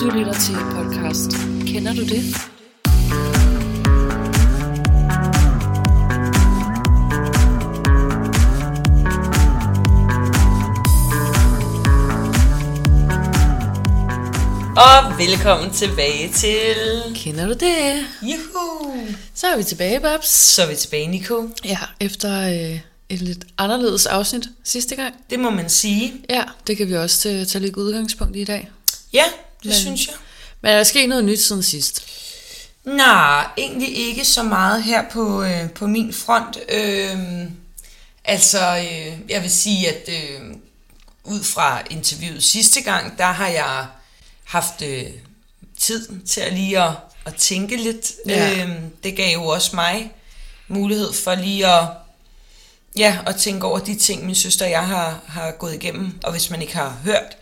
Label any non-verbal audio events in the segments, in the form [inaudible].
Du lytter til podcast. Kender du det? Og velkommen tilbage til... Kender du det? Juhu! Så er vi tilbage, Babs. Så er vi tilbage, Nico. Ja, efter øh, et lidt anderledes afsnit sidste gang. Det må man sige. Ja, det kan vi også tage, tage lidt udgangspunkt i i dag. Ja, det Men- synes jeg. Men er der sket noget nyt siden sidst? Nej, egentlig ikke så meget her på, øh, på min front. Øhm, altså, øh, jeg vil sige, at øh, ud fra interviewet sidste gang, der har jeg haft øh, tid til at lige at, at tænke lidt. Ja. Øhm, det gav jo også mig mulighed for lige at, ja, at tænke over de ting, min søster og jeg har, har gået igennem. Og hvis man ikke har hørt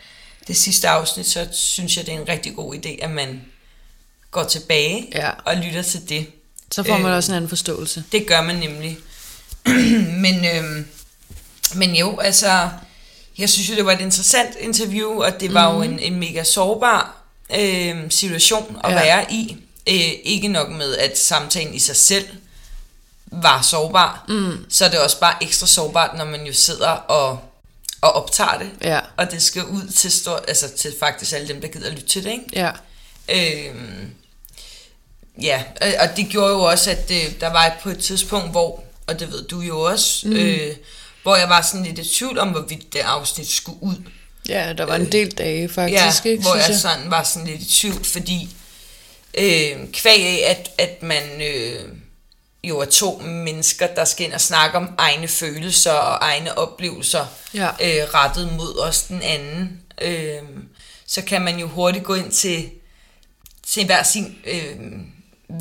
det sidste afsnit, så synes jeg, det er en rigtig god idé, at man går tilbage Ja. og lytter til det. Så får man Øh. også en anden forståelse. Det gør man nemlig. [clears throat] men, øhm, men jo, altså, jeg synes jo, det var et interessant interview, og det var mm. jo en, en mega sårbar øhm, situation at ja. være i. Øh, ikke nok med, at samtalen i sig selv var sårbar, mm. så er det også bare ekstra sårbart, når man jo sidder og, og optager det. Ja, Og det skal ud til, stor, altså til faktisk alle dem, der gider lytte til det, ikke? ja. Øhm, ja, og- det gjorde jo også, at øh, der var på et tidspunkt, hvor, og det ved du jo også, mm. øh, hvor jeg var sådan lidt i tvivl om, hvorvidt det afsnit skulle ud. Ja, der var en del dage faktisk, ja, ikke? hvor synes jeg sådan var sådan lidt i tvivl, fordi øh, kvæg af, at, at man øh, jo er to mennesker, der skal ind og snakke om egne følelser og egne oplevelser, Ja. øh, rettet mod os den anden, øh, så kan man jo hurtigt gå ind til, til hver sin øh,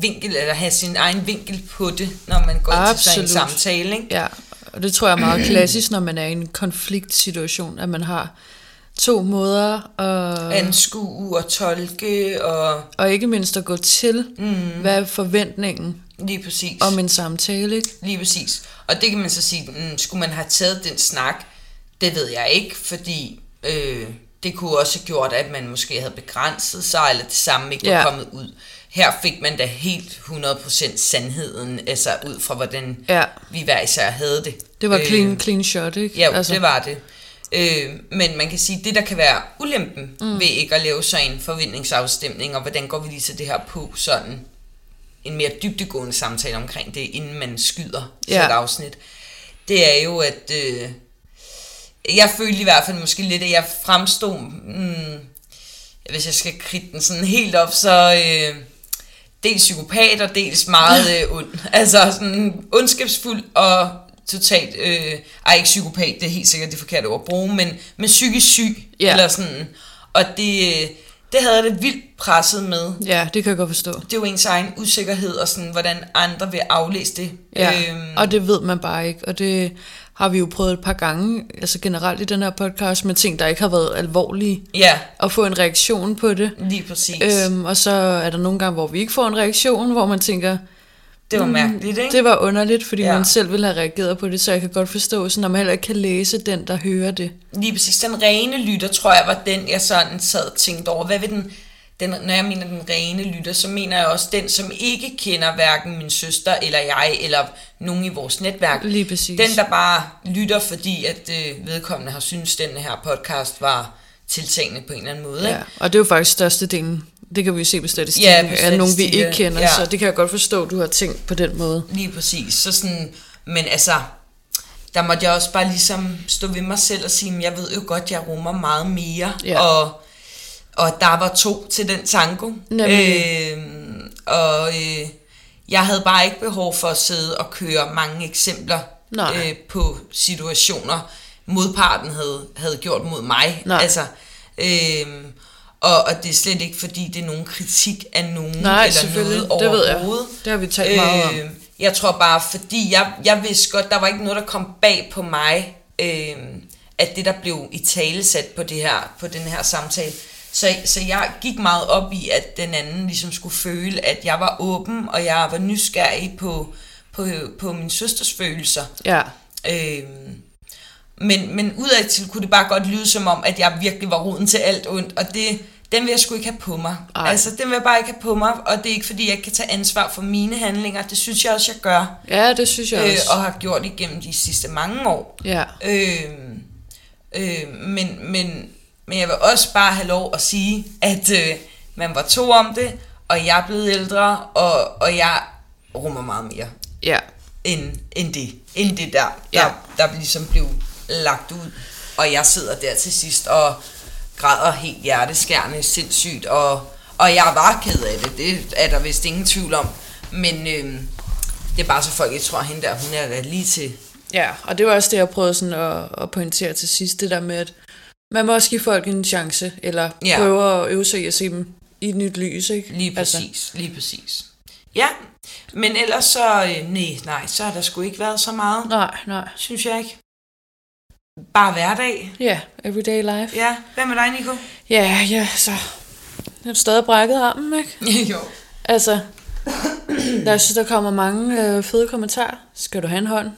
vinkel, eller have sin egen vinkel på det, når man går ind til sådan en Absolut. samtale. Ikke? Ja, og det tror jeg er meget [clears throat] klassisk, når man er i en konfliktsituation, at man har to måder at, Anskue og tolke, og og ikke mindst at gå til, mm. hvad er forventningen lige præcis. om en samtale, ikke? Lige præcis. Og det kan man så sige, mm, skulle man have taget den snak, det ved jeg ikke, fordi øh, det kunne også have gjort, at man måske havde begrænset sig, eller det samme ikke var Ja. kommet ud. Her fik man da helt 100% sandheden, altså ud fra hvordan Ja, vi hver især havde det. det var Øh, clean, clean shot, ikke? Ja, altså. det var det. Øh, men man kan sige, det der kan være ulempen mm. ved ikke at lave så en forventningsafstemning, og hvordan går vi lige til det her på sådan en mere dybdegående samtale omkring det, inden man skyder ja. Så et afsnit, det er jo, at øh, jeg følte i hvert fald måske lidt, at jeg fremstod, mm, hvis jeg skal kridte den sådan helt op, så øh, dels psykopat og dels meget øh, ond. [laughs] Altså sådan ondskabsfuld og totalt, øh, ej ikke psykopat, det er helt sikkert det forkerte ord at bruge, men, men psykisk syg, Ja. eller sådan. Og det, øh, det havde jeg det vildt presset med. Ja, det kan jeg godt forstå. Det er jo ens egen usikkerhed, og sådan, hvordan andre vil aflæse det. Ja, Øhm, og det ved man bare ikke, og det har vi jo prøvet et par gange, altså generelt i den her podcast, med ting, der ikke har været alvorlige, ja, at få en reaktion på det. lige præcis. Øhm, og så er der nogle gange, hvor vi ikke får en reaktion, hvor man tænker, det var mærkeligt, ikke? det var underligt, fordi Ja. man selv ville have reageret på det, så jeg kan godt forstå, så når man heller ikke kan læse den, der hører det. Lige præcis. Den rene lytter, tror jeg, var den, jeg sådan sad og tænkte over. Hvad vil den, den, når jeg mener den rene lytter, så mener jeg også den, som ikke kender hverken min søster eller jeg, eller nogen i vores netværk. Lige præcis. Den, der bare lytter, fordi at øh, vedkommende har synes den her podcast var tiltagende på en eller anden måde. Ja, Ikke? og det er jo faktisk størstedelen, det kan vi jo se på statistikken, Ja, på er nogen vi ikke kender, ja. så det kan jeg godt forstå, du har tænkt på den måde. Lige præcis. Så sådan, men altså, der måtte jeg også bare ligesom stå ved mig selv og sige, "Men jeg ved jo godt, jeg rummer meget mere. Ja. Og, og der var to til den tango. Nemlig. Øhm, og øh, jeg havde bare ikke behov for at sidde og køre mange eksempler Nej. øh, på situationer, modparten havde, havde gjort mod mig. Nej. Altså, øhm, og, og det er slet ikke, fordi det er nogen kritik af nogen Nej, eller noget det ved jeg. overhovedet. Det har vi talt meget om. Øh, Jeg tror bare, fordi jeg, jeg vidste godt, der var ikke noget, der kom bag på mig, øh, at det, der blev i talesat på, det her, på den her samtale. Så, så jeg gik meget op i, at den anden ligesom skulle føle, at jeg var åben, og jeg var nysgerrig på, på, på min søsters følelser. Ja, Øhm, men, men udadtil kunne det bare godt lyde som om, at jeg virkelig var roden til alt ondt, og det, den vil jeg sgu ikke have på mig. Ej. Altså, den vil jeg bare ikke have på mig, og det er ikke, fordi jeg kan tage ansvar for mine handlinger. Det synes jeg også, jeg gør, Ja, det synes jeg øh, også. og har gjort igennem de sidste mange år. Ja, Øh, øh, men, men, men jeg vil også bare have lov at sige, at øh, man var to om det, og jeg er blevet ældre, og, og jeg rummer meget mere ja, end, end det, end det der, der, Ja. der ligesom blev lagt ud. Og jeg sidder der til sidst og græder helt hjerteskærende sindssygt, og, og jeg var ked af det, det er der vist ingen tvivl om. Men øh, det er bare så folk ikke tror, at hende der, hun er lige til... ja. Og det var også det, jeg prøvede sådan at, at pointere til sidst, det der med, at man må også give folk en chance, eller Ja. ja. prøve at øve sig i at se dem i et nyt lys, ikke? Lige præcis, altså. lige præcis. Ja, men ellers så, øh, nej, nej, så har der sgu ikke været så meget, Nej, nej. synes jeg ikke. Bare hverdag. Ja, everyday life. Ja, hvad med dig, Nico? Ja, ja, så... Jeg har stadig brækket armen, ikke? [laughs] jo. Altså, jeg synes, der kommer mange øh, fede kommentarer. Skal du have en hånd?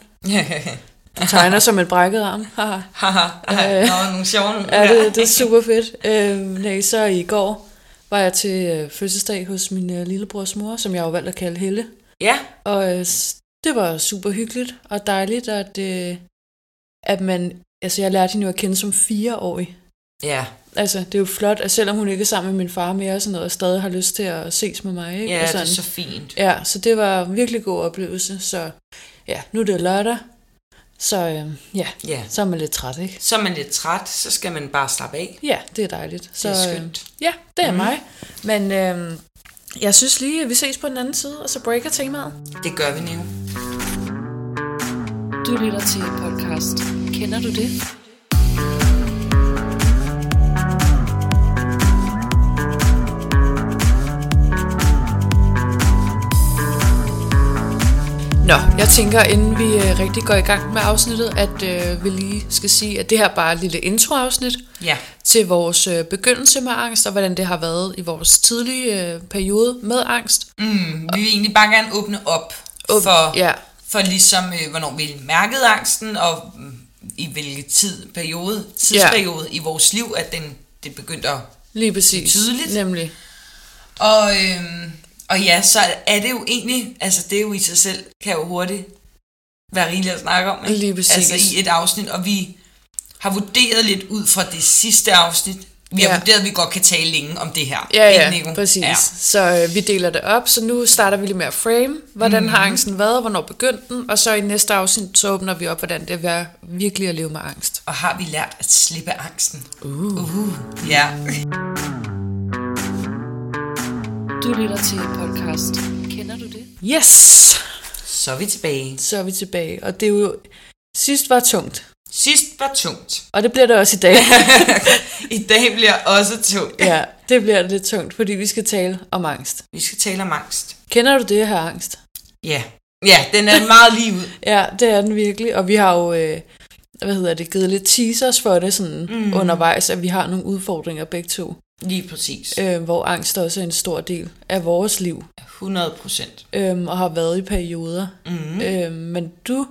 Du tegner som et brækket arm. [laughs] Haha. Haha, Øh. Nå, nogle sjove. Ja, det, det er super fedt. Øh, nej, så i går var jeg til øh, fødselsdag hos min øh, lillebrors mor, som jeg har jo valgt at kalde Helle. Ja, Og øh, det var super hyggeligt og dejligt, at, øh, at man... Altså, jeg lærte hende jo at kende som fireårig. ja, Altså, det er jo flot, at selvom hun ikke er sammen med min far mere og sådan noget, og stadig har lyst til at ses med mig, ikke? ja og det sådan. er så fint. Ja, så det var en virkelig god oplevelse. Så ja, nu er det lørdag, så øh, ja, Ja. så er man lidt træt, ikke? Så er man lidt træt, så skal man bare slappe af. Ja, det er dejligt. Så, Det er øh, skønt. ja, det er mm. mig. Men øh, jeg synes lige, at vi ses på den anden side, og så breaker temaet. Det gør vi nu. Du lytter til podcast. Kender du det? Nå, jeg tænker, inden vi øh, rigtig går i gang med afsnittet, at øh, vi lige skal sige, at det her bare er et lille introafsnit Ja, til vores øh, begyndelse med angst, og hvordan det har været i vores tidlige øh, periode med angst. mm, vi vil egentlig bare gerne åbne op Åb- for, Ja, for ligesom, øh, hvornår vi mærkede angsten, og i hvilken tid, periode, tidsperiode ja. i vores liv, at den, det begyndte at... lige præcis. Tydeligt. Nemlig. Og, øhm, og ja, så er det jo egentlig, altså det er jo i sig selv, kan jo hurtigt være rigeligt at snakke om. Ikke? Lige præcis. Altså i et afsnit, og vi har vurderet lidt ud fra det sidste afsnit. Vi har Ja. vurderet, at vi godt kan tale længe om det her. Ja, ja, Nico? præcis. Ja. Så øh, vi deler det op, så nu starter vi lige med at frame, hvordan mm. har angsten været, hvornår begyndte den, og så i næste afsnit, så åbner vi op, hvordan det er virkelig at leve med angst. Og har vi lært at slippe angsten? Uh. Uh, ja. Du lytter til podcast. Kender du det? Yes! Så er vi tilbage. Så er vi tilbage, og det er jo... Sidst var tungt, Sidst var tungt. [laughs] og det bliver det også i dag. I dag bliver også tungt. ja, det bliver lidt tungt, fordi vi skal tale om angst. Vi skal tale om angst. Kender du det her angst? Ja. Ja, den er meget lige ud. [laughs] Ja, det er den virkelig, og vi har jo, øh, hvad hedder det, givet lidt teasers for det sådan mm. undervejs, at vi har nogle udfordringer begge to, Lige præcis. øh, hvor angst også er en stor del af vores liv, 100 procent. øh, og har været i perioder. Mm. Mm. Øh, men du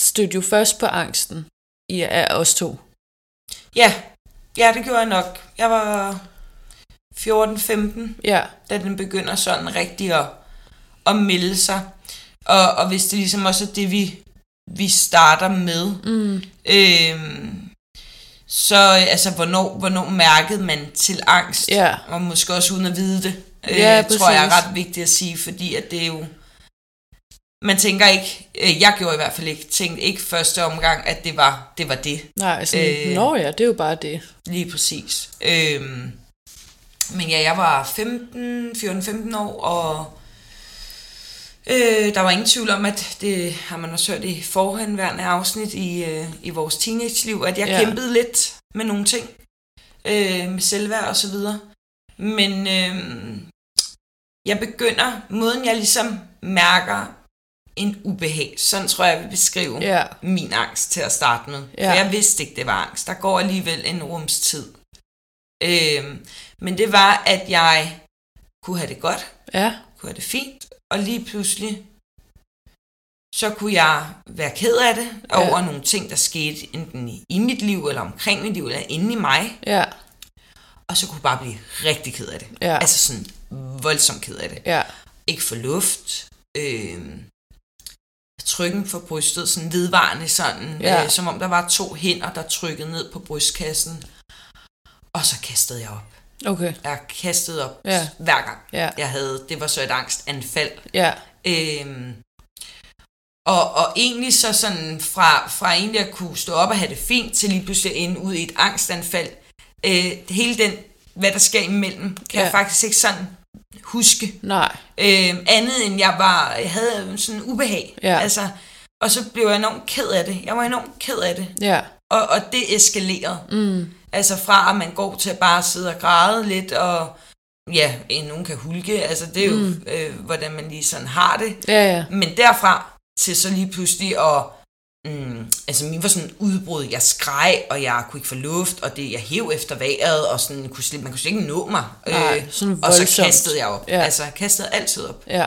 stødte jo først på angsten i af os to. Ja, ja, det gjorde jeg nok. Jeg var 14-15, Ja, da den begynder sådan rigtig at, at melde sig. Og, og hvis det ligesom også er det, vi, vi starter med, mm. øhm, så altså, hvornår, hvornår mærkede man til angst? ja, Og måske også uden at vide det, øh, Ja, tror jeg er præcis. ret vigtigt at sige, fordi at det er jo... Man tænker ikke, øh, jeg gjorde i hvert fald ikke, tænkte ikke første omgang, at det var det. Var det. nej, sådan, Øh. øh. nå ja, det er jo bare det. Lige præcis. Øhm, men ja, jeg var 15, 14-15 år, og øh, der var ingen tvivl om, at det har man også hørt i forhenværende afsnit i, øh, i vores teenage-liv, at jeg. Ja. kæmpede lidt med nogle ting, øh, med selvværd og så videre. Men øh, jeg begynder, måden jeg ligesom mærker en ubehag, sådan tror jeg, jeg vil beskrive Ja, min angst til at starte med. Ja. For jeg vidste ikke, det var angst. Der går alligevel en rums tid. Øhm, men det var, at jeg kunne have det godt, ja, kunne have det fint, og lige pludselig, så kunne jeg være ked af det Ja. over nogle ting, der skete enten i, mit liv, eller omkring mit liv, eller inde i mig. ja, Og og så kunne jeg bare blive rigtig ked af det. Ja. Altså sådan voldsomt ked af det. Ja. Ikke få luft. Øh, trykken for brystet, sådan vedvarende sådan, Ja. øh, som om der var to hænder, der trykkede ned på brystkassen. Og så kastede jeg op. Okay. Jeg kastede op Ja. hver gang. Ja. Jeg havde, det var så et angstanfald. Ja. Øhm, og, og egentlig så sådan fra, fra egentlig at kunne stå op og have det fint, til lige pludselig at ende ud i et angstanfald. Øh, hele den, hvad der sker imellem, kan ja. Ja. jeg faktisk ikke sådan huske. Nej. Øh, andet end jeg var, jeg havde sådan ubehag. Ja. Altså, og så blev jeg enormt ked af det. Jeg var enormt ked af det. Ja. Og, og det eskalerede. Mm. Altså fra at man går til at bare sidde og græde lidt, og ja, nogen kan hulke, altså det er jo, mm. øh, hvordan man lige sådan har det. Ja, ja. Men derfra til så lige pludselig at, mm, altså min var sådan udbrud, jeg skreg, og jeg kunne ikke få luft, og det, jeg hæv efter vejret, og sådan, kunne slet, man kunne slet ikke nå mig. Øh, Nej, sådan og så kastede jeg op. Ja. Altså, jeg kastede altid op. Ja.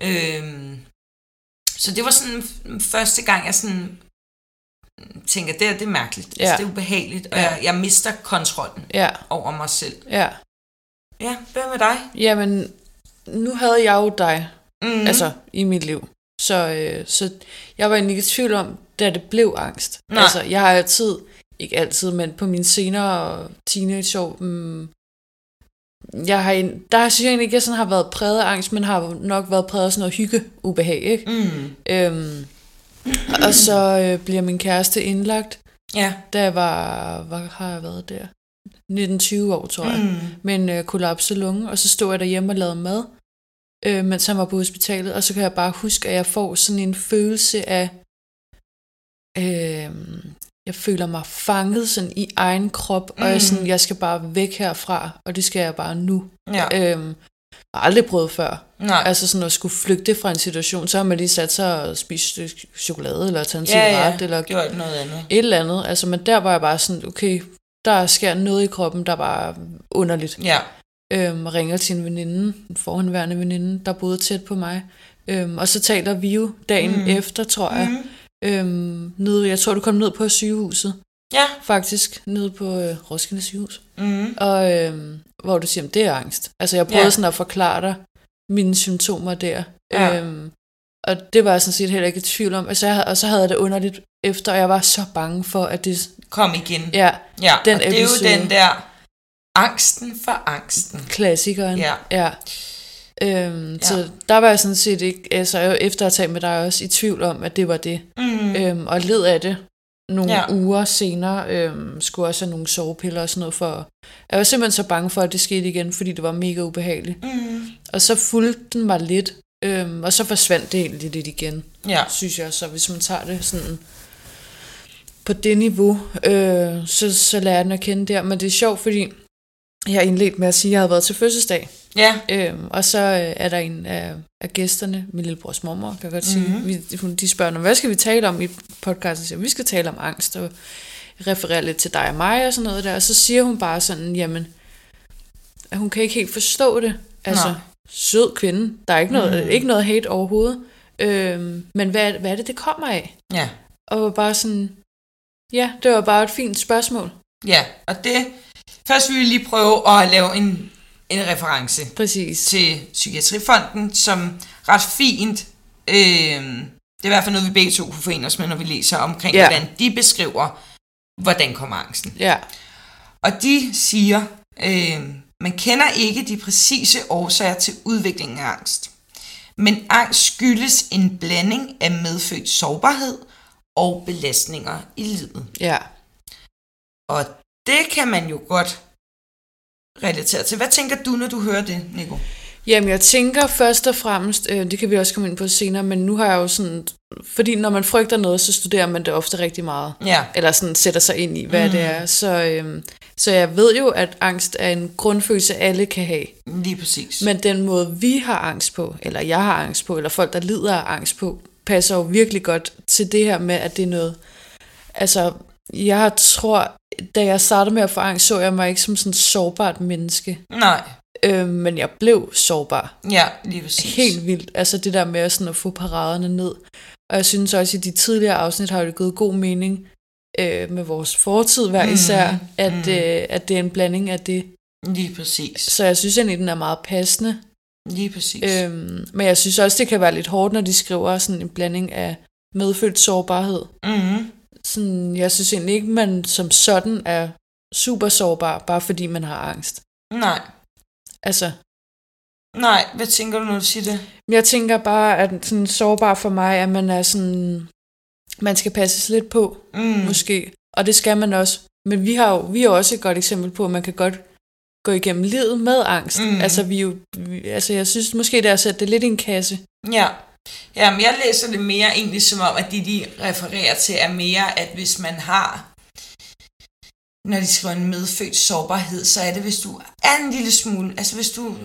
Øhm, så det var sådan f- første gang, jeg sådan tænker, det, er- det er mærkeligt. Ja. Ja. Altså, det er ubehageligt, og Ja. jeg, jeg mister kontrollen Ja. over mig selv. Ja. Ja, hvad med dig? Jamen, nu havde jeg jo dig, Mm. mm. altså i mit liv. Så, øh, så jeg var egentlig ikke i tvivl om, da det blev angst. Nej. Altså, jeg har altid, ikke altid, men på mine senere teenageår, mm, jeg har en, der synes jeg egentlig ikke, at jeg sådan har været præget af angst, men har nok været præget af sådan noget hygge, ubehag, ikke? Mm. Øhm, og så øh, bliver min kæreste indlagt, Ja. da jeg var, hvad har jeg været der? 19-20 år, tror jeg. Mm. med en øh, kollapset lunge, og så stod jeg derhjemme og lavede mad, øh, mens han var på hospitalet, og så kan jeg bare huske, at jeg får sådan en følelse af, øh, jeg føler mig fanget sådan i egen krop, mm. og jeg, sådan, jeg skal bare væk herfra, og det skal jeg bare nu. Ja. Øh, jeg har aldrig prøvet før. Nej. Altså sådan at skulle flygte fra en situation, så har man lige sat sig og spist chokolade, eller taget en ja, cigaret, ja. eller gjort noget andet. et eller andet. Altså, men der var jeg bare sådan, okay, der sker noget i kroppen, der var underligt Ja. Øhm, ringer til en veninde, en forhenværende veninde, der boede tæt på mig. Øhm, og så taler vi jo dagen Mm. efter, tror jeg. Mm. Øhm, nede, jeg tror, du kom ned på sygehuset, Ja. faktisk, nede på øh, Roskilde sygehus. Mm. Og øhm, hvor du siger, det er angst. Altså, jeg prøvede Ja. sådan at forklare dig mine symptomer der. Ja. Øhm, og det var jeg sådan set heller ikke i tvivl om. Altså, jeg, og så havde jeg det underligt efter, og jeg var så bange for, at det... Kom igen. Ja, ja. den og det er jo den der angsten for angsten. klassikeren. Ja. ja. Øhm, Ja. Så der var jeg sådan set ikke, altså jeg efter at tale med dig også, i tvivl om, at det var det. Mm. Øhm, og led af det nogle ja. uger senere, øhm, skulle også have nogle sovepiller og sådan noget for... Jeg var simpelthen så bange for, at det skete igen, fordi det var mega ubehageligt. Mm. Og så fulgte den mig lidt, øhm, og så forsvandt det egentlig lidt igen, Ja. synes jeg. Så hvis man tager det sådan på det niveau, øh, så, så lærer jeg den at kende der. Men det er sjovt, fordi jeg indledt med at sige, at jeg havde været til fødselsdag. Ja. Øhm, og så øh, er der en af, af gæsterne, min lillebrors mormor, kan jeg godt sige. Mhm. Mm-hmm. Vi, hun- de spørger, "Nå, hvad skal vi tale om i podcasten? Siger, vi skal tale om angst, og referere lidt til dig og mig og sådan noget der. Og så siger hun bare sådan, jamen, at hun kan ikke helt forstå det. Altså, Nej. sød kvinde. Der er ikke noget, mm. ikke noget hate overhovedet. Øhm, men hvad, hvad er det, det kommer af? Ja. Og bare sådan, ja, det var bare et fint spørgsmål. Ja. Og det... Først vil vi lige prøve at lave en, en reference Præcis. til Psykiatrifonden, som ret fint... Øh, det er i hvert fald noget, vi begge to kunne forene os med, når vi læser omkring, Ja. hvordan de beskriver, hvordan kommer angsten. Ja, Og de siger, øh, man kender ikke de præcise årsager til udviklingen af angst. Men angst skyldes en blanding af medfødt sårbarhed og belastninger i livet. ja. Og det kan man jo godt relatere til. Hvad tænker du, når du hører det, Nico? Jamen, jeg tænker først og fremmest, øh, det kan vi også komme ind på senere, men nu har jeg jo sådan, fordi når man frygter noget, så studerer man det ofte rigtig meget. Ja, Eller sådan sætter sig ind i, hvad Mm. det er. Så, øhm, så jeg ved jo, at angst er en grundfølelse, alle kan have. lige præcis. Men den måde, vi har angst på, eller jeg har angst på, eller folk, der lider af angst på, passer jo virkelig godt til det her med, at det er noget... Altså, jeg tror, da jeg startede med at få angst, så jeg mig ikke som sådan et sårbart menneske. Nej, Øh, men jeg blev sårbar. ja, lige præcis. Helt vildt. Altså det der med sådan at få paraderne ned. Og jeg synes også, at i de tidligere afsnit har det gået god mening øh, med vores fortid hver Mhm, især, at, mhm. øh, at det er en blanding af det, Lige præcis. Så jeg synes egentlig, den er meget passende. Lige præcis. Øhm, men jeg synes også, det kan være lidt hårdt, når de skriver sådan en blanding af medfødt sårbarhed. mm-hmm. Sådan, jeg synes egentlig ikke, man som sådan er super sårbar, bare fordi man har angst. Nej. Altså, Nej, hvad tænker du, når du siger det? jeg tænker bare, at sådan sårbar for mig, at man er sådan, man skal passes lidt på, Mm. måske. Og det skal man også. Men vi har jo, vi er også et godt eksempel på, at man kan godt gå igennem livet med angst. Mm. Altså, vi jo, vi, altså, jeg synes måske, det er at sætte det lidt i en kasse. Ja. Ja, men jeg læser det mere egentlig som om, at det, de refererer til, er mere, at hvis man har, når de skriver en medfødt sårbarhed, så er det, hvis du er en lille smule, altså hvis du,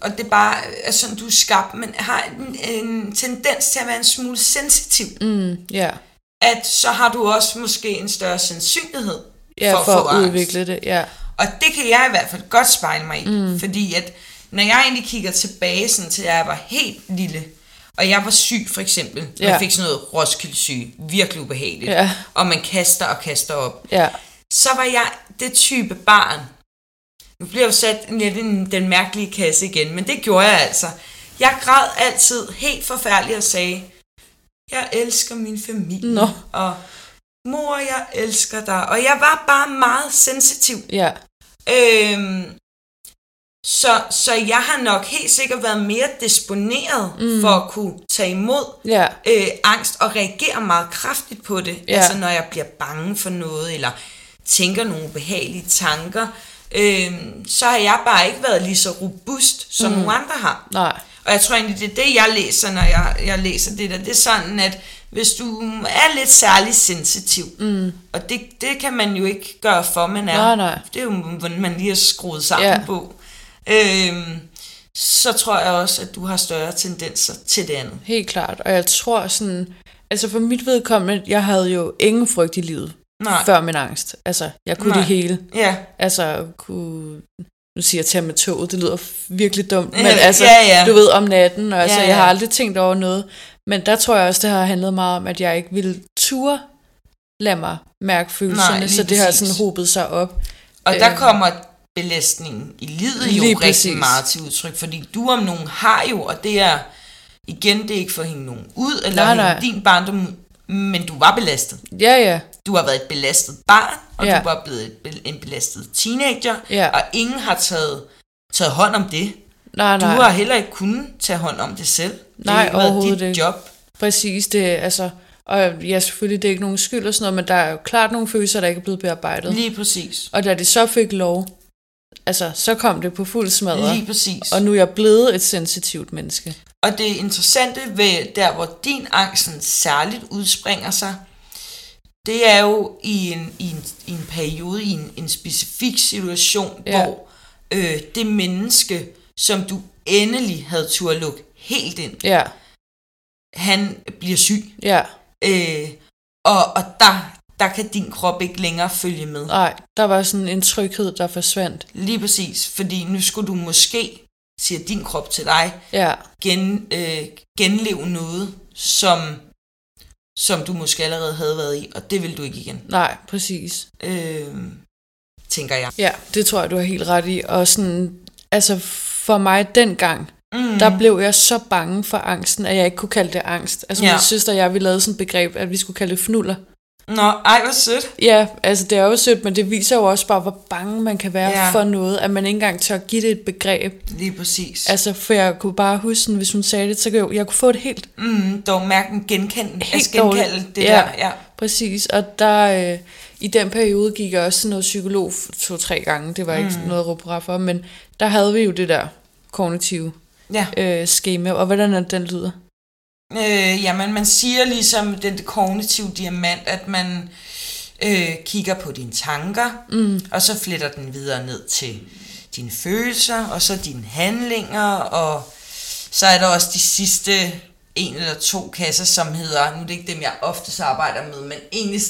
og det er bare er sådan, du er skabt, men har en, en tendens til at være en smule sensitiv, Mm, ja. at så har du også måske en større sandsynlighed Ja, for, for at angst. udvikle det, ja. Og det kan jeg i hvert fald godt spejle mig i, mm. fordi at når jeg egentlig kigger tilbage, sådan til jeg var helt lille, og jeg var syg for eksempel, ja. Man fik sådan noget Roskilde syg, virkelig ubehageligt, Ja. og man kaster og kaster op, Ja, så var jeg det type barn. Nu bliver jeg jo sat lidt i den- den mærkelige kasse igen, men det gjorde jeg altså. Jeg græd altid helt forfærdeligt og sagde, jeg elsker min familie, Nå. og mor, jeg elsker dig. Og jeg var bare meget sensitiv. ja, Øhm, så, så jeg har nok helt sikkert været mere disponeret mm. for at kunne tage imod ja, øh, angst og reagere meget kraftigt på det. Ja. Altså når jeg bliver bange for noget, eller tænker nogle behagelige tanker, øhm, så har jeg bare ikke været lige så robust, som mm. nogle andre har. nej, Og jeg tror egentlig, det er det, jeg læser, når jeg, jeg læser det der. Det er sådan, at hvis du er lidt særlig sensitiv, mm. og det, det kan man jo ikke gøre for, man er. Nej, nej. Det er jo, hvordan man lige har skruet sammen Ja. på. Øhm, så tror jeg også, at du har større tendenser til det andet. helt klart. Og jeg tror sådan, altså for mit vedkommende, jeg havde jo ingen frygt i livet, Nej. før min angst. Altså, jeg kunne Nej. det hele. Ja, Altså, kunne, nu siger jeg tage med toget, det lyder virkelig dumt, men Ja, altså, ja, ja. du ved, om natten, og altså, Ja, jeg har ja. aldrig tænkt over noget. Men der tror jeg også, det har handlet meget om, at jeg ikke ville ture lade mig mærke følelserne, lige så det har præcis. sådan hobet sig op. og der Øhm. kommer belastningen i livet jo Lige rigtig præcis. meget til udtryk, fordi du om nogen har jo, og det er, igen, det er ikke for at hænge nogen ud, eller Nej, nej. din barndom men du var belastet. Ja, ja, Du har været et belastet barn, og Ja. du var blevet en belastet teenager, Ja. og ingen har taget, taget hånd om det. nej, Du nej, har heller ikke kunnet tage hånd om det selv. Det Nej, har ikke været overhovedet dit ikke. job. præcis, det altså, og ja, selvfølgelig, det er ikke nogen skyld og sådan noget, men der er jo klart nogle følelser, der ikke er blevet bearbejdet. Lige præcis. Og da de så fik lov, altså, så kom det på fuld smadre, Lige præcis. og nu er jeg blevet et sensitivt menneske. Og det interessante ved der, hvor din angst særligt udspringer sig, det er jo i en, i en, i en periode, i en, en specifik situation, Ja. hvor øh, det menneske, som du endelig havde tur lukke helt ind, Ja, han bliver syg. ja, Øh, og og der, der kan din krop ikke længere følge med. nej, der var sådan en tryghed, der forsvandt. Lige præcis, fordi nu skulle du måske, siger din krop til dig, Ja, gen, øh, genleve noget, som, som du måske allerede havde været i, og det vil du ikke igen, nej, præcis. øh, tænker jeg. Ja, det tror jeg, du har helt ret i. Og sådan, altså for mig dengang, Mm. der blev jeg så bange for angsten, at jeg ikke kunne kalde det angst. Altså Ja. min søster og jeg, vi lavede sådan et begreb, at vi skulle kalde det fnuller. Nå, ej, hvor sødt. Ja, altså det er jo sødt, men det viser jo også bare, hvor bange man kan være Ja. for noget, at man ikke engang tør give det et begreb. Lige præcis. Altså, for jeg kunne bare huske, sådan, hvis hun sagde det, så kunne jeg, jeg kunne få det helt Mm, dog mærken genkende, Helt altså genkalde dårligt. det Ja. der. Ja. præcis. Og der, øh, i den periode gik jeg også til noget psykolog to-tre gange. Det var ikke Mm. noget at for, men der havde vi jo det der kognitive ja. øh, schema. Og hvordan er den lyder? Øh, jamen, man siger ligesom den kognitive diamant, at man øh, kigger på dine tanker, mm. og så fletter den videre ned til dine følelser, og så dine handlinger, og så er der også de sidste en eller to kasser, som hedder, nu er det ikke dem, jeg oftest arbejder med, men egentlig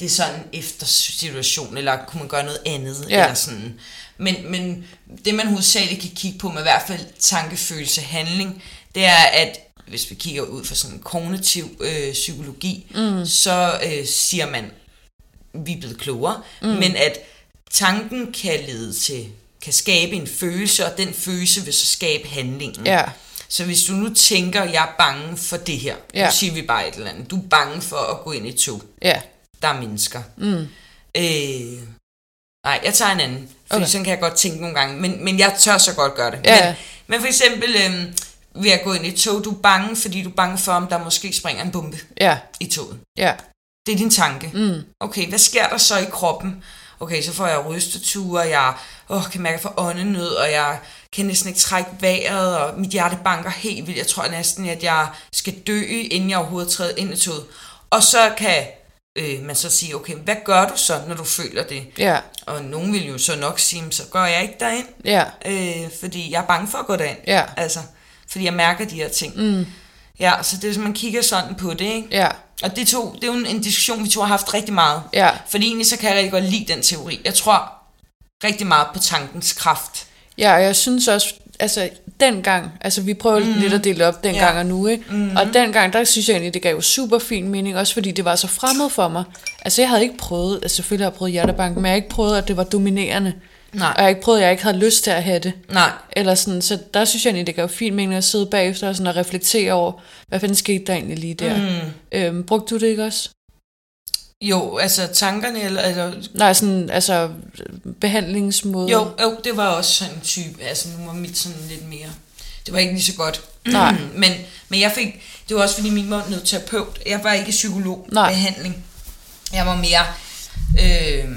det er sådan efter situation, eller kunne man gøre noget andet, Ja. eller sådan. Men, men det, man hovedsageligt kan kigge på med i hvert fald tankefølelse, handling, det er, at hvis vi kigger ud fra sådan en kognitiv øh, psykologi, mm. så øh, siger man, vi er blevet klogere, mm. men at tanken kan lede til kan skabe en følelse, og den følelse vil så skabe handlingen. Ja. Så hvis du nu tænker, jeg er bange for det her, Ja. nu siger vi bare et eller andet, du er bange for at gå ind i tog, Ja. der er mennesker. Mm. Øh, nej, jeg tager en anden, for okay. sådan kan jeg godt tænke nogle gange, men, men jeg tør så godt gøre det. Ja. Men, men for eksempel øh, ved at gå ind i et tog, du er bange, fordi du er bange for, om der måske springer en bombe Ja. i toget. Ja. Det er din tanke. Mm. Okay, hvad sker der så i kroppen? Okay, så får jeg rysteture, jeg åh, kan mærke for åndenød, og jeg kan næsten ikke trække vejret, og mit hjerte banker helt vildt. Jeg tror næsten, at jeg skal dø, inden jeg overhovedet træder ind i toget. Og så kan øh, man så sige, okay, hvad gør du så, når du føler det? Ja. Og nogen vil jo så nok sige, så går jeg ikke derind, Ja. øh, fordi jeg er bange for at gå derind. Ja. Altså, fordi jeg mærker de her ting. Mm. Ja, så det er, man kigger sådan på det, ikke? Ja. Og det, to, det er jo en, en diskussion, vi to har haft rigtig meget. Ja. Fordi egentlig så kan jeg rigtig godt lide den teori. Jeg tror rigtig meget på tankens kraft. Ja, og jeg synes også, altså dengang, altså vi prøver mm. lidt at dele op dengang Ja. og nu, ikke? Mm. Og dengang, der synes jeg egentlig, det gav super fin mening, også fordi det var så fremmed for mig. Altså jeg havde ikke prøvet, altså selvfølgelig har jeg prøvet hjertebanken, men jeg har ikke prøvet, at det var dominerende. Nej. Og jeg har ikke prøvet, at jeg ikke havde lyst til at have det. Nej. Eller sådan, så der synes jeg egentlig, det gav fin mening at sidde bagefter og sådan at reflektere over, hvad fanden skete der egentlig lige der. Mm. Øhm, brugte du det ikke også? Jo, altså tankerne, eller, eller Nej, sådan, altså behandlingsmåde. jo, jo, det var også sådan en type, altså nu var mit sådan lidt mere, det var ikke lige så godt. Nej. [clears throat] men, men jeg fik, det var også fordi min mor var terapeut, jeg var ikke psykolog, Nej. behandling. Jeg var mere, øh,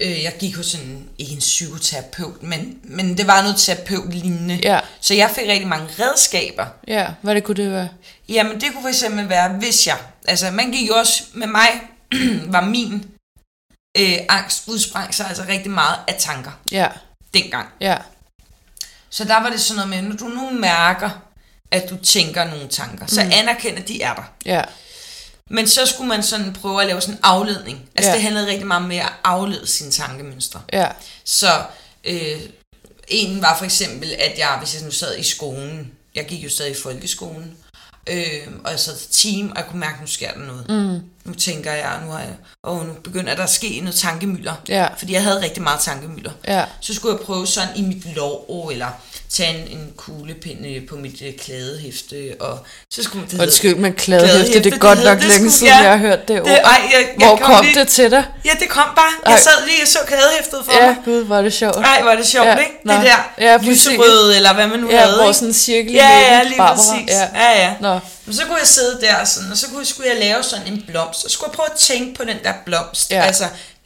øh, jeg gik hos en, ikke en psykoterapeut, men, men det var noget terapeut-lignende. Ja, Så jeg fik rigtig mange redskaber. ja. Hvad det kunne det være? Jamen, det kunne for eksempel være, hvis jeg... Altså, man gik jo også... Med mig [clears throat] var min øh, angst udsprang sig altså rigtig meget af tanker Ja, dengang. ja, Så der var det sådan noget med, når du nu mærker, at du tænker nogle tanker, så Mm. anerkend, at de er der. ja, Men så skulle man sådan prøve at lave sådan en afledning. Altså, Ja. det handlede rigtig meget om at aflede sine tankemønstre. ja, Så øh, en var for eksempel, at jeg, hvis jeg nu sad i skolen, jeg gik jo stadig i folkeskolen, øh, og jeg sad til team, og jeg kunne mærke, at nu sker der noget. mm, Nu tænker jeg, nu har jeg, åh, nu begynder der at ske noget tankemylder. ja, Fordi jeg havde rigtig meget tankemylder. ja, Så skulle jeg prøve sådan i mit lov, eller tage en, en kuglepind øh, på mit øh, klædehæfte, og så skulle det Undskyld, men kladehæfte, Kladehæfte, det er det godt hed- nok det længe siden, ja. jeg har hørt det ord. Det, ej, jeg, Hvor jeg kom lige, det til dig? Ja, det kom bare. Ej. Jeg sad lige og så klædehæftet for Ja, mig. gud, hvor er det sjovt. Ej, hvor er det sjovt, Ja, ikke? nå. Det der Ja, præcis. lyserøde, eller hvad man nu Ja, havde, hvor ikke? sådan en cirkel i Ja, ja, lige præcis. Ja. Ja, ja. Nå, Men så kunne jeg sidde der sådan, og så kunne, skulle jeg lave sådan en blomst, og så skulle jeg prøve at tænke på den der blomst. Ja. Altså,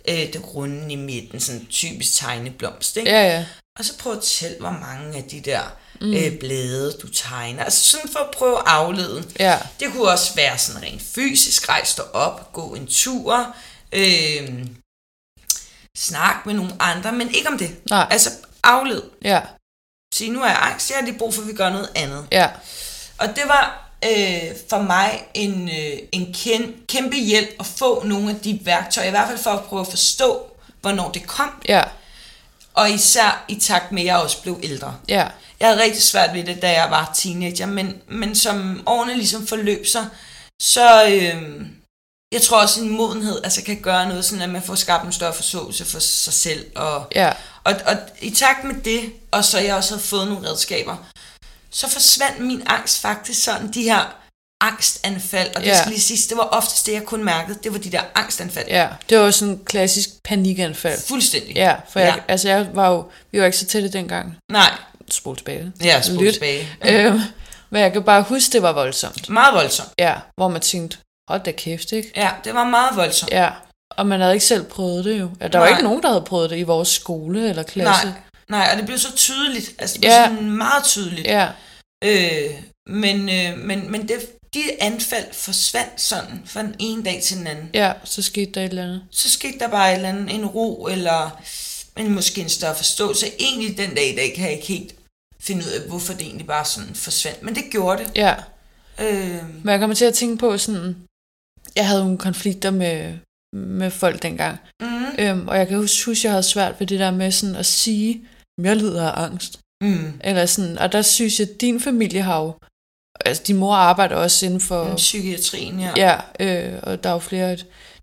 øh, det runde i midten, sådan typisk tegneblomst, ikke? ja, ja, Og så prøve at tælle, hvor mange af de der mm. øh, blade, du tegner. Altså sådan for at prøve at aflede. ja, Det kunne også være sådan rent fysisk, rejse dig op, gå en tur, øh, snak med nogle andre, men ikke om det. nej, Altså afled. ja, Sige, nu er jeg angst, jeg har lige brug for, at vi gør noget andet. ja, Og det var øh, for mig en, øh, en kæmpe hjælp at få nogle af de værktøjer, i hvert fald for at prøve at forstå, hvornår det kom, ja, og især i takt med, at jeg også blev ældre. ja, Jeg havde rigtig svært ved det, da jeg var teenager, men, men som årene ligesom forløb sig, så øh, jeg tror også, en modenhed altså, kan gøre noget, sådan at man får skabt en større forståelse for sig selv. Og, ja, og, og i takt med det, og så jeg også havde fået nogle redskaber, så forsvandt min angst faktisk sådan, de her angstanfald, og det Ja. skal lige sige, det var oftest det, jeg kun mærkede, det var de der angstanfald. ja. Det var sådan en klassisk panikanfald. Fuldstændig. Ja, for jeg, Ja. altså jeg var jo, vi var ikke så tætte dengang. Nej, Spol tilbage. ja, spole Lyt. tilbage. Øhm, men jeg kan bare huske, det var voldsomt. Meget voldsomt. Ja, hvor man tænkte, hold da kæft, ikke? Ja, det var meget voldsomt. Ja, og man havde ikke selv prøvet det jo. Ja, der var Nej. ikke nogen, der havde prøvet det i vores skole eller klasse. Nej, nej, og det blev så tydeligt. Altså, det blev Ja. sådan meget tydeligt. Ja, Øh, men øh, men, men det, de anfald forsvandt sådan fra den ene dag til den anden. ja, så skete der et eller andet. Så skete der bare et eller andet, en ro, eller men måske en større forståelse. Egentlig den dag i dag kan jeg ikke helt finde ud af, hvorfor det egentlig bare sådan forsvandt. Men det gjorde det. Ja, Øh, men jeg kommer til at tænke på sådan, jeg havde nogle konflikter med, med folk dengang. mm, Øhm, og jeg kan huske, huske, jeg havde svært ved det der med sådan at sige, "Jamen, jeg lider af angst. mm, Eller sådan, og der synes jeg, at din familie har jo, altså din mor arbejder også inden for, mm, psykiatrien, ja. ja, øh, og der er jo flere af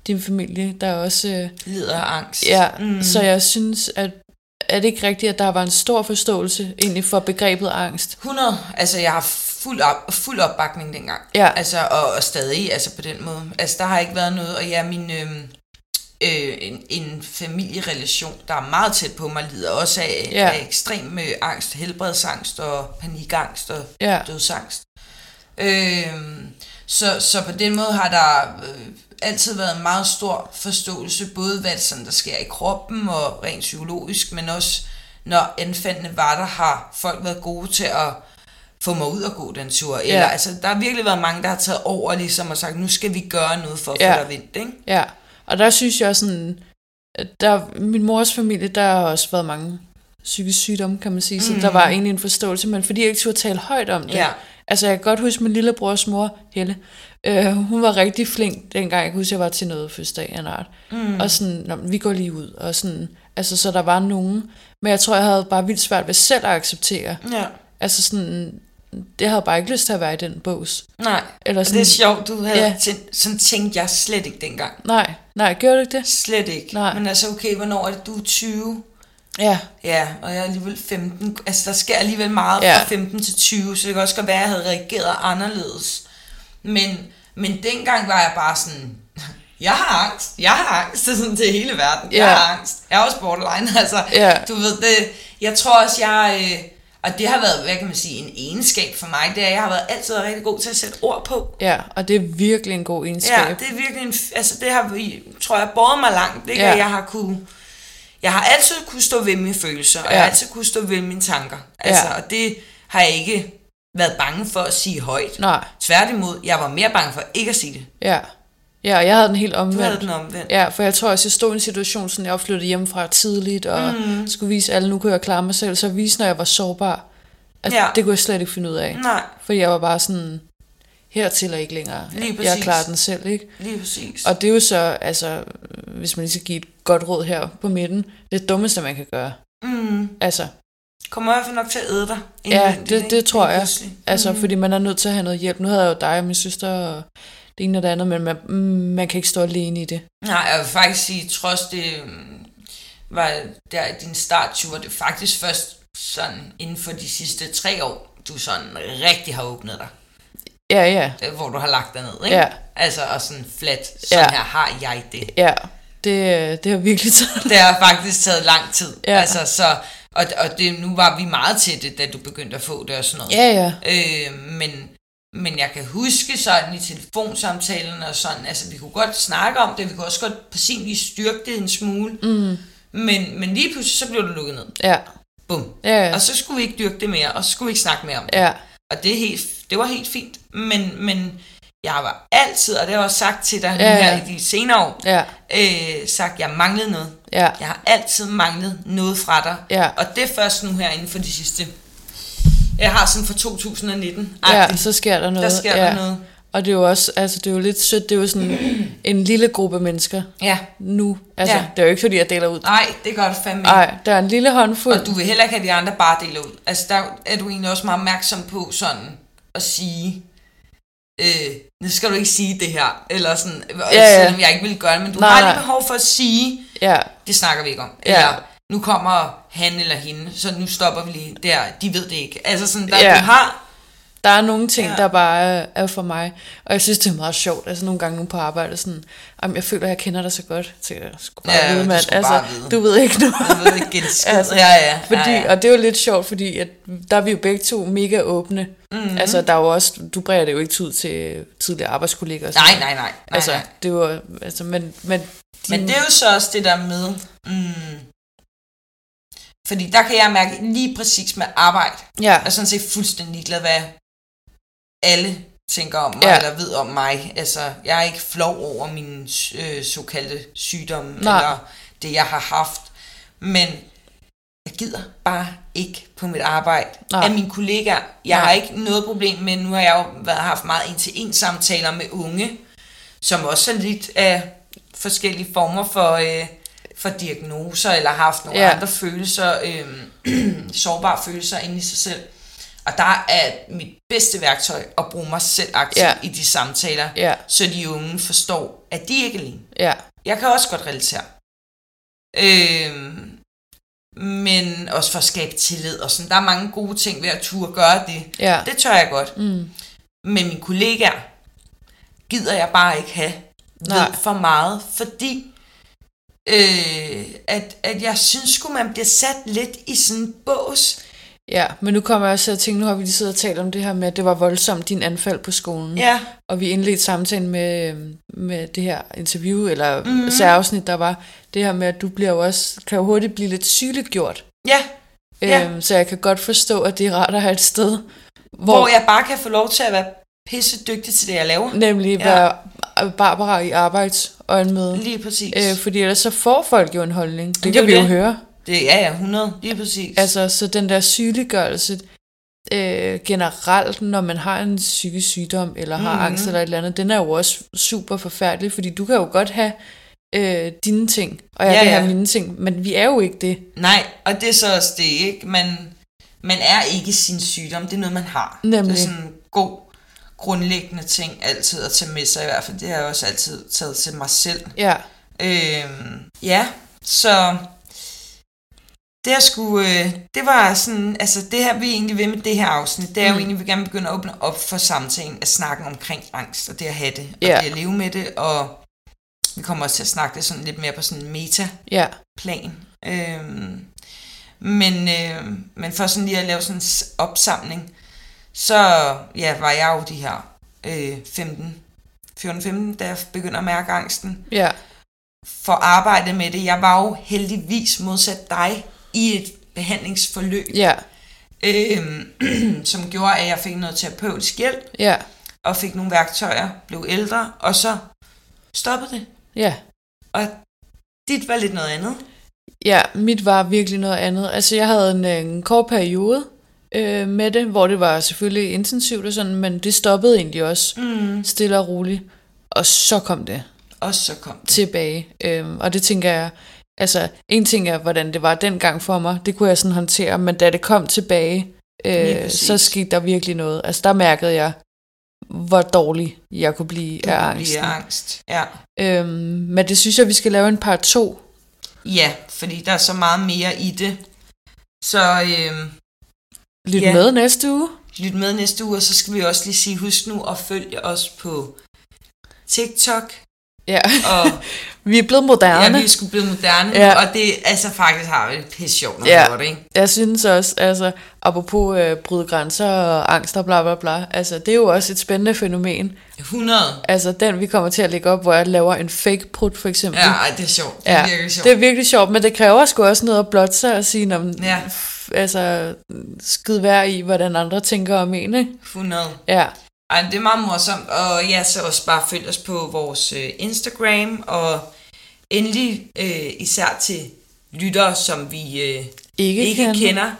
din familie, der er også, øh, Lider af angst. ja, mm. så jeg synes, at er det ikke rigtigt, at der var en stor forståelse egentlig for begrebet angst? 100. Altså, jeg har fuld, op, fuld opbakning dengang. Ja. Altså, og, og stadig, altså på den måde. Altså, der har ikke været noget, og ja, min... Øh, øh, en, en familierelation, der er meget tæt på mig, lider også af, Ja. af ekstrem øh, angst, helbredsangst og panikangst og Ja. dødsangst. Øh, så, så på den måde har der øh, altid været en meget stor forståelse, både hvad sådan, der sker i kroppen og rent psykologisk, men også når anfaldene var der, har folk været gode til at få mig ud og gå den tur. Eller, Ja. altså, der har virkelig været mange, der har taget over ligesom, og sagt, nu skal vi gøre noget for at Ja. få dig vendt. Ikke? Ja, og der synes jeg sådan, at der, min mors familie, der har også været mange psykisk sygdomme, kan man sige, så der var egentlig en forståelse, men fordi jeg ikke turde tale højt om det. Ja. Altså jeg kan godt huske min lillebrors mor, Helle, øh, hun var rigtig flink dengang, jeg kan huske, jeg var til noget fødselsdag af en art. Mm. Og sådan, Nå, vi går lige ud, og sådan, altså så der var nogen, men jeg tror, jeg havde bare vildt svært ved selv at acceptere. Ja. Altså sådan, det havde jeg bare ikke lyst til at være i den bås. Nej, Eller sådan, det er sjovt, du havde Ja. tænkt, sådan tænkte jeg slet ikke dengang. Nej, nej, gjorde du ikke det? Slet ikke. Nej. Men altså, okay, hvornår er det, du er 20? Ja, Ja, og jeg er alligevel 15. Altså, der sker alligevel meget Ja. fra 15 til 20, så det kan også godt være, at jeg havde reageret anderledes. Men, men dengang var jeg bare sådan, [laughs] jeg har angst, jeg har angst, det er sådan til hele verden, Ja. jeg har angst. Jeg er også borderline, [laughs] altså, Ja. du ved det, jeg tror også, jeg, øh, og det har været, hvad kan man sige, en egenskab for mig, det er, at jeg har været altid været rigtig god til at sætte ord på. ja, og det er virkelig en god egenskab. Ja, det er virkelig en, altså det har, tror jeg, båret mig langt, ikke? Ja. Ja. Jeg har kunne, jeg har altid kunne stå ved mine følelser, og Ja. jeg har altid kunne stå ved mine tanker. Altså, Ja. og det har jeg ikke været bange for at sige højt. Nej, Tværtimod, jeg var mere bange for ikke at sige det. ja. Ja, og jeg havde den helt Du omvendt. havde den omvendt. Ja, for jeg tror også, jeg stod i en situation, sådan jeg var flyttet hjemmefra tidligt, og mm. skulle vise alle, nu kunne jeg klare mig selv. Så vise, når jeg var sårbar, at Ja. det kunne jeg slet ikke finde ud af. Nej, Fordi jeg var bare sådan, hertil og ikke længere. Lige jeg præcis. klarer den selv, ikke? lige præcis. Og det er jo så, altså, hvis man lige skal give et godt råd her på midten, det dummeste, man kan gøre. mm, Altså, kommer i hvert fald nok til at æde dig. Ja, det, ikke? det tror jeg. pludselig. Altså, Mhm. fordi man er nødt til at have noget hjælp. Nu havde jeg jo dig og min søster og det ene og det andet, men man, man kan ikke stå alene i det. Nej, jeg vil faktisk sige, trods det mm, var der i din start, var det faktisk først sådan inden for de sidste tre år, du sådan rigtig har åbnet dig. Ja, ja, Øh, Hvor du har lagt dig ned, ikke? Ja. Altså, og sådan flat, sådan Ja. her har jeg det. ja. Det, det har virkelig taget. Det har faktisk taget lang tid. Ja. Altså, så, og, og det, nu var vi meget til det, da du begyndte at få det og sådan noget. Ja, ja. Øh, men, men jeg kan huske sådan i telefonsamtalen og sådan, altså vi kunne godt snakke om det, vi kunne også godt vis styrke det en smule, mm. men, men lige pludselig så blev det lukket ned. Ja, Bum. ja, ja. Og så skulle vi ikke dyrke det mere, og så skulle vi ikke snakke mere om det. ja. Og det, er helt, det var helt fint, men, men jeg var altid, og det har jeg også sagt til dig Ja, nu her ja. i de senere år, Ja, øh, sagt, at jeg manglede noget. ja, Jeg har altid manglet noget fra dig. Ja. Og det er først nu her inden for de sidste... Jeg har sådan fra 2019. ja, så sker der noget. Der sker ja. der noget. Og det er jo også, altså det er jo lidt sødt, det er jo sådan en lille gruppe mennesker Ja. nu. Altså, Ja. det er jo ikke fordi, jeg deler ud. Nej, det gør du fandme ikke. Nej, der er en lille håndfuld. Og du vil heller ikke have, de andre bare deler ud. Altså, der er du egentlig også meget opmærksom på sådan at sige, øh, nu skal du ikke sige det her, eller sådan, Ja, ja. selvom jeg ikke vil gøre det, men du Nej, har lige behov for at sige, Ja, det snakker vi ikke om. Ja. Nu kommer han eller hende, så nu stopper vi lige der, de ved det ikke. Altså sådan, der, Ja. du har, Der er nogle ting, Ja. der bare er, for mig. Og jeg synes, det er meget sjovt. Altså nogle gange nu på arbejde, sådan, jamen, jeg føler, at jeg kender dig så godt. Så jeg skulle bare Ja, vide, mand. Altså, bare vide. du ved ikke noget. jeg ved ikke, en [laughs] skid. Altså, ja, ja. Fordi, ja, ja. Og det er jo lidt sjovt, fordi at der er vi jo begge to mega åbne. Mhm. Mm-hmm. Altså, der er jo også, du bræger det jo ikke ud til tidligere arbejdskolleger. og sådan Nej, nej, nej. nej, Altså, nej. det var, altså, men, men, Men det er jo så også det der med, mm, fordi der kan jeg mærke lige præcis med arbejde, ja, jeg er sådan set fuldstændig ligeglad, hvad alle tænker om mig, Ja. ja. eller ved om mig. Altså, jeg er ikke flov over mine øh, såkaldte sygdomme, Nej. eller det, jeg har haft. Men jeg gider bare ikke på mit arbejde Nej. af mine kollegaer. Jeg Nej. har ikke noget problem med, nu har jeg jo været, haft meget en-til-en samtaler med unge, som også er lidt af forskellige former for, øh, for diagnoser, eller har haft nogle Ja. andre følelser, øh, [clears throat] sårbare følelser inde i sig selv. Og der er mit bedste værktøj at bruge mig selv aktivt Ja. i de samtaler, ja, så de unge forstår, at de ikke er alene. ja, Jeg kan også godt relatere. Øhm, men også for at skabe tillid og sådan. Der er mange gode ting ved at turde gøre det. Ja. Det tør jeg godt. Mm. Men mine kollegaer gider jeg bare ikke have Nej. ved for meget, fordi øh, at, at jeg synes sgu, man bliver sat lidt i sådan en bås. Ja, men nu kommer jeg også til at tænke, nu har vi lige siddet og talt om det her med, at det var voldsomt din anfald på skolen. Ja, Og vi indledte samtalen med, med det her interview, eller Mhm. mm. særafsnit, der var det her med, at du bliver jo også, kan jo hurtigt blive lidt sygeliggjort. ja. Ja. Øhm, så jeg kan godt forstå, at det er rart at have et sted, Hvor, hvor jeg bare kan få lov til at være pisse dygtig til det, jeg laver. nemlig Ja. være Barbara i arbejdsøjenmøde. Lige præcis. Øh, fordi ellers så får folk jo en holdning. Det det kan vi jo det. høre. Det ja, ja, 100. Lige præcis. Altså, så den der sygeliggørelse øh, generelt, når man har en psykisk sygdom, eller har Mhm. angst eller et eller andet, den er jo også super forfærdelig, fordi du kan jo godt have øh, dine ting, og jeg Ja, kan ja. have mine ting, men vi er jo ikke det. Nej, og det er så også det, ikke? Man, man er ikke sin sygdom, det er noget, man har. Nemlig. Det er sådan god, grundlæggende ting altid at tage med sig, i hvert fald. Det har jeg også altid taget til mig selv. Ja, Øhm, ja, så det er sgu, øh, det var sådan, altså det her, vi egentlig vil med det her afsnit, det er mm. jo egentlig, vi gerne begynde at åbne op for samtalen, at snakken omkring angst, og det at have det, og Ja. det at leve med det, og vi kommer også til at snakke det sådan lidt mere på sådan en meta-plan. ja, Øhm, men, øh, men for sådan lige at lave sådan en opsamling, så ja, var jeg jo de her øh, 15, 14-15, da jeg begynder at mærke angsten ja, for at arbejde med det. Jeg var jo heldigvis modsat dig i et behandlingsforløb, ja, øhm, [clears throat] som gjorde, at jeg fik noget terapeutisk hjælp, ja, og fik nogle værktøjer, blev ældre, og så stoppede det. ja. Og dit var lidt noget andet. Ja, mit var virkelig noget andet. Altså, jeg havde en, øh, en kort periode øh, med det, hvor det var selvfølgelig intensivt og sådan, men det stoppede egentlig også Mm. stille og roligt. Og så kom det Og så kom det. tilbage. Øhm, og det tænker jeg, altså en ting er, hvordan det var dengang for mig, det kunne jeg sådan håndtere, men da det kom tilbage, øh, så skete der virkelig noget. Altså der mærkede jeg, hvor dårlig jeg kunne blive Du af angsten. blive angst. Ja. Øhm, men det synes jeg, vi skal lave en part 2. ja, fordi der er så meget mere i det. Så øhm, Lyt Ja. med næste uge. lyt med næste uge, og så skal vi også lige sige, husk nu at følge os på TikTok. Ja, Og [laughs] vi er blevet ja, moderne. vi er sgu blevet moderne, Ja. ja. og det altså faktisk har vi det pisse sjovt, når Ja. det, ikke? Jeg synes også, altså, apropos øh, bryde grænser og angst og bla bla bla, altså, det er jo også et spændende fænomen. 100. Altså, den vi kommer til at lægge op, hvor jeg laver en fake prut, for eksempel. Ja, ej, det er sjovt. Det er ja, virkelig sjovt. det er virkelig sjovt, men det kræver sgu også noget at blotte sig og sige, om, Ja. Altså, skid vær i, hvordan andre tænker om en, ikke? 100. Ja, Ej, det er meget morsomt, og ja, så også bare følg os på vores øh, Instagram, og endelig øh, især til lyttere, som vi øh, ikke, ikke kender. kender.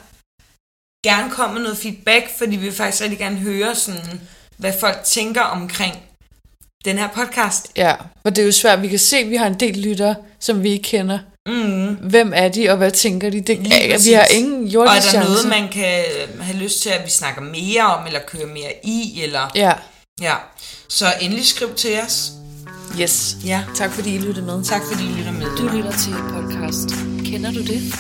Gerne komme med noget feedback, fordi vi vil faktisk rigtig gerne høre, sådan, hvad folk tænker omkring den her podcast. Ja, for det er jo svært. Vi kan se, at vi har en del lyttere, som vi ikke kender. Mm. Hvem er de, og hvad tænker de? Det, Lige vi har ingen Og er jordisk der chance. noget, man kan have lyst til, at vi snakker mere om, eller kører mere i, eller... Ja, Ja. Så endelig skriv til os. yes. Ja. Tak fordi I lyttede med. Tak fordi I lytter med. Du lytter til podcast. Kender du det?